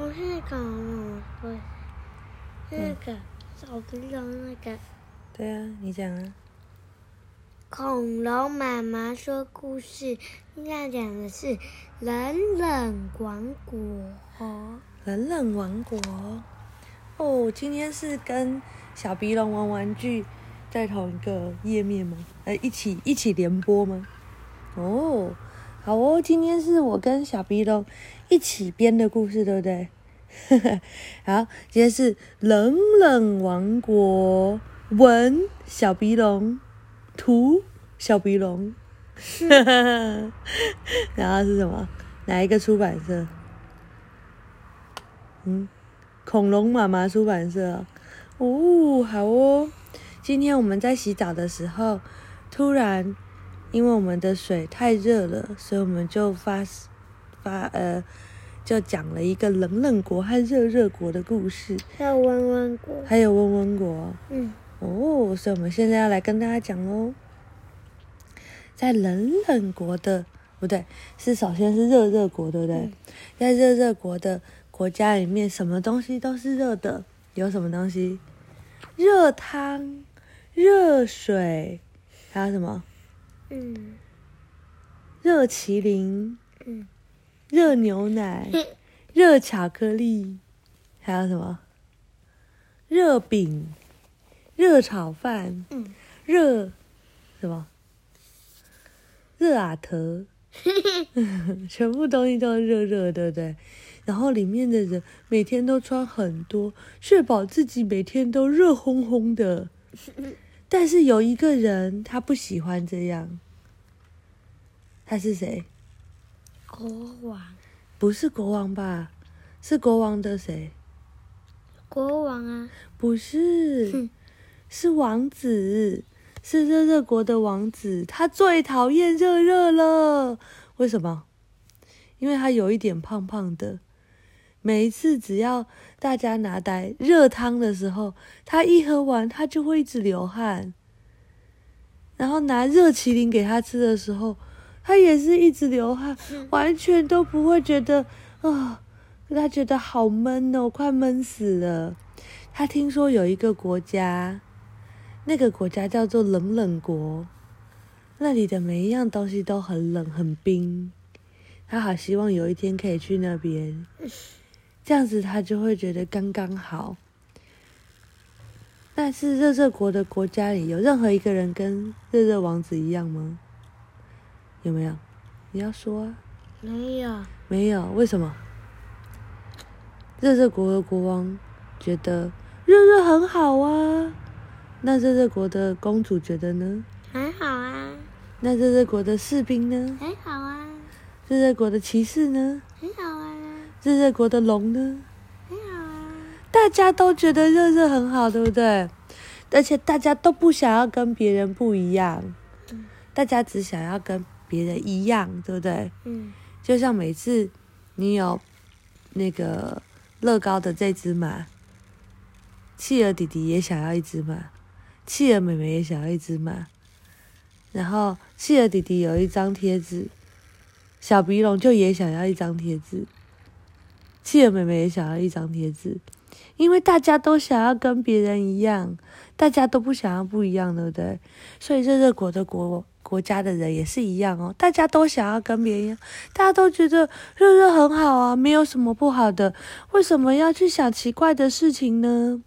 我是恐龙，我那个小鼻龙那个对啊，你讲啊。恐龙妈妈说故事，要讲的是冷冷王国。冷冷王国哦，今天是跟小鼻龙玩玩具在同一个页面吗？呃，一起一起联播吗？哦，好哦，今天是我跟小鼻龙一起编的故事，对不对？好，今天是冷冷王国文小鼻龙图小鼻龙，然后是什么？哪一个出版社？嗯，恐龙妈妈出版社。哦，好哦。今天我们在洗澡的时候，突然因为我们的水太热了，所以我们就发发呃，就讲了一个冷冷国和热热国的故事，还有温温国。还有温温国。嗯，哦，所以我们现在要来跟大家讲喽，在冷冷国的不对，是首先是热热国，对不对？嗯在热热国的国家里面，什么东西都是热的，有什么东西？热汤、热水，还有什么？嗯热麒麟、嗯热牛奶、热巧克力，还有什么？热饼、热炒饭、嗯，热什么？热阿特，全部东西都是热热，对不对？然后里面的人每天都穿很多，确保自己每天都热烘烘的。但是有一个人，他不喜欢这样。他是谁？国王，不是国王吧？是国王的谁？国王啊，不是，是王子，是热热国的王子。他最讨厌热热了，为什么？因为他有一点胖胖的。每一次只要大家拿来热汤的时候，他一喝完，他就会一直流汗。然后拿热麒麟给他吃的时候，他也是一直流汗，完全都不会觉得啊、他觉得好闷哦，快闷死了。他听说有一个国家，那个国家叫做冷冷国，那里的每一样东西都很冷很冰。他好希望有一天可以去那边，这样子他就会觉得刚刚好。但是热热国的国家里有任何一个人跟热热王子一样吗？有没有？你要说啊。没有，没有，为什么？热热国的国王觉得热热很好啊，那热热国的公主觉得呢？还好啊，那热热国的士兵呢？还好啊，热热国的骑士呢？很好啊，热热国的龙呢？很好啊，大家都觉得热热很好，对不对？而且大家都不想要跟别人不一样，大家只想要跟别人一样，对不对？嗯就像每次你有那个乐高的这只马，企鹅弟弟也想要一只马，企鹅妹妹也想要一只马，然后企鹅弟弟有一张贴纸，小鼻龙就也想要一张贴纸，企鹅妹妹也想要一张贴纸，因为大家都想要跟别人一样，大家都不想要不一样，对不对？所以热热国的国国家的人也是一样哦，大家都想要跟别人一样，大家都觉得热热很好啊，没有什么不好的，为什么要去想奇怪的事情呢？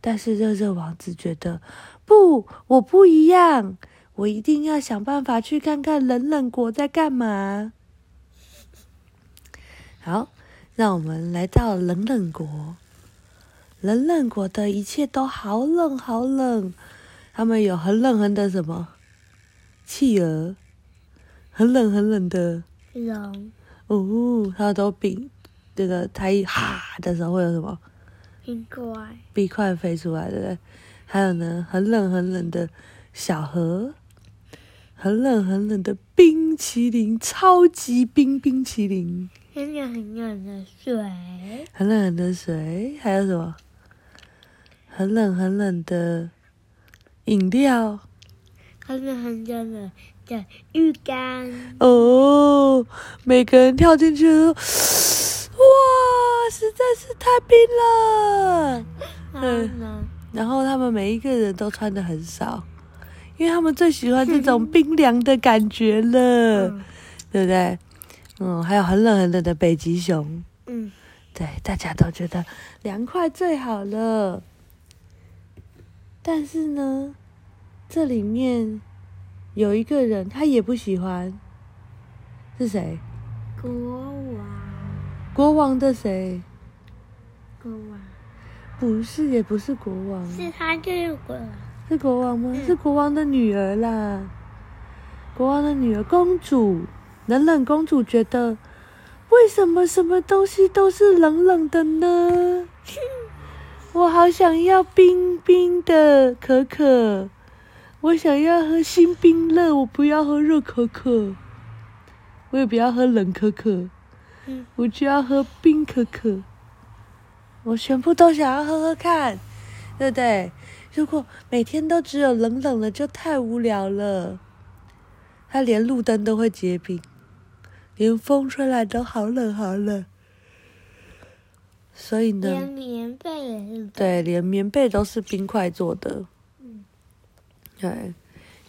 但是热热王子觉得不，我不一样，我一定要想办法去看看冷冷国在干嘛。好，让我们来到冷冷国。冷冷国的一切都好冷好冷，他们有很冷很的什么？企鹅，很冷很冷的。龙，哦，它都比这个它一哈的时候会有什么？冰块，冰块飞出来，对不对？还有呢，很冷很冷的小河，很冷很冷的冰淇淋，超级冰冰淇淋，很冷很冷的水，很冷很冷的水，还有什么？很冷很冷的饮料很冷很冷的的浴缸，哦，每个人跳进去都，哇，实在是太冰了。嗯呢，然后他们每一个人都穿的很少，因为他们最喜欢这种冰凉的感觉了，嗯对不对？嗯，还有很冷很冷的北极熊，嗯，对，大家都觉得凉快最好了。但是呢，这里面有一个人他也不喜欢，是谁？国王，国王的谁？国王不是，也不是国王，是他就是国王，是国王吗？嗯是国王的女儿啦。国王的女儿，公主，冷冷公主觉得，为什么什么东西都是冷冷的呢？我好想要冰冰的可可，我想要喝新冰乐，我不要喝热可可，我也不要喝冷可可，嗯我就要喝冰可可，我全部都想要喝喝看，对不对？如果每天都只有冷冷的，就太无聊了。它连路灯都会结冰，连风吹来都好冷好冷。所以呢，连棉被也是，对，连棉被都是冰块做的。嗯对。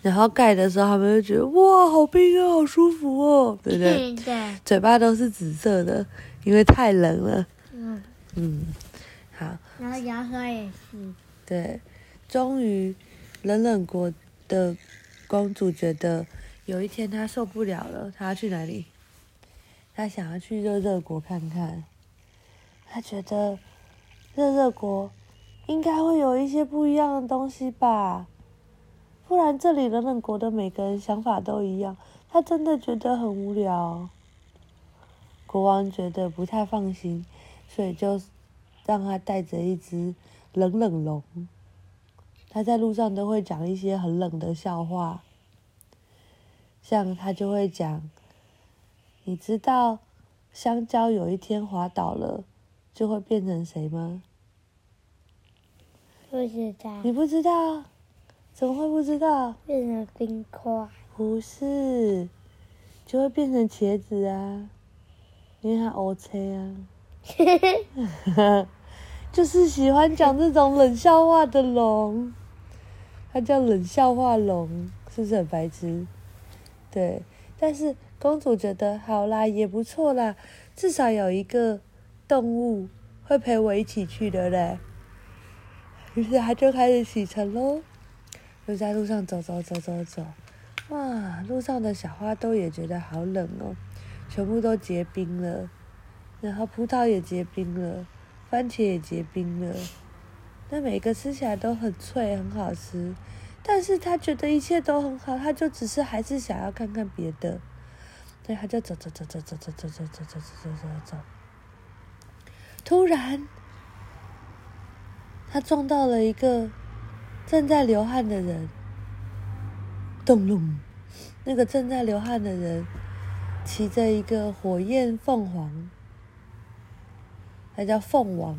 然后盖的时候，他们就觉得哇，好冰啊，好舒服哦，对不对？对 对，嘴巴都是紫色的，因为太冷了。嗯，嗯，好，然后牙刷也是，对，终于冷冷国的公主觉得有一天她受不了了，她要去哪里？她想要去热热国看看。他觉得热热国应该会有一些不一样的东西吧，不然这里冷冷国的每个人想法都一样，他真的觉得很无聊。国王觉得不太放心，所以就让他带着一只冷冷龙。他在路上都会讲一些很冷的笑话，像他就会讲，你知道香蕉有一天滑倒了，就会变成谁吗？不知道你不知道？怎么会不知道？变成冰块，不是，就会变成茄子啊，因为它 OK 啊。就是喜欢讲这种冷笑话的龙，它叫冷笑话龙，是不是很白痴？对，但是公主觉得好啦，也不错啦，至少有一个动物会陪我一起去的嘞。于是他就开始启程喽，就在路上走走走走走，哇，路上的小花都也觉得好冷哦，全部都结冰了。然后葡萄也结冰了，番茄也结冰了，那每个吃起来都很脆，很好吃。但是他觉得一切都很好，他就只是还是想要看看别的，所以他就走走走走走走走走走走走走走。突然，他撞到了一个正在流汗的人，咚隆，那个正在流汗的人骑着一个火焰凤凰。他叫凤凰，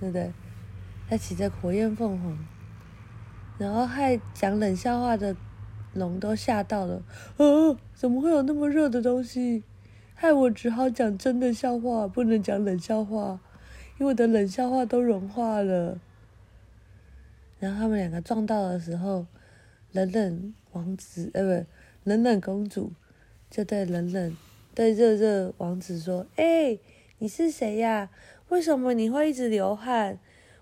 对不对？他骑着火焰凤凰，然后害讲冷笑话的龙都吓到了。哦、怎么会有那么热的东西？害我只好讲真的笑话，不能讲冷笑话，因为我的冷笑话都融化了。然后他们两个撞到的时候，冷冷王子，呃，不，冷冷公主就对冷冷对热热王子说：“哎、你是谁呀？为什么你会一直流汗？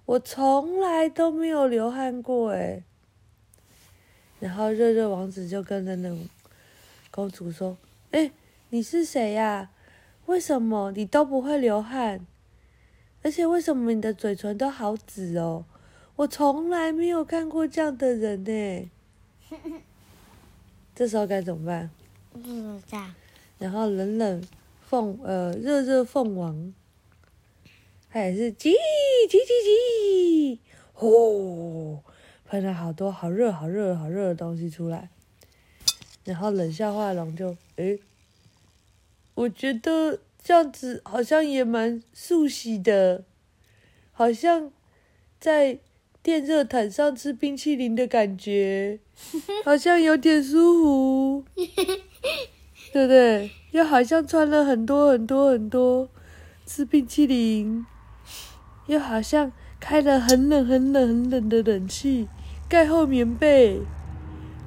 我从来都没有流汗过哎。”然后热热王子就跟冷冷公主说：“哎、你是谁呀？为什么你都不会流汗？而且为什么你的嘴唇都好紫哦？我从来没有看过这样的人呢。”这时候该怎么办？不知道，然后冷冷凤呃热热凤凰，它也是叽叽叽叽，吼，喷了好多好热好热好热的东西出来。然后冷笑话龙就诶，我觉得这样子好像也蛮速喜的，好像在电热毯上吃冰淇淋的感觉，好像有点舒服。对不对？又好像穿了很多很多很多，吃冰淇淋，又好像开了很冷很冷很冷的冷气，盖厚棉被，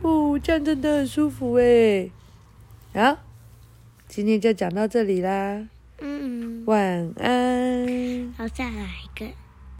哦，这样真的很舒服诶。好，今天就讲到这里啦，嗯，晚安。好，再来一个。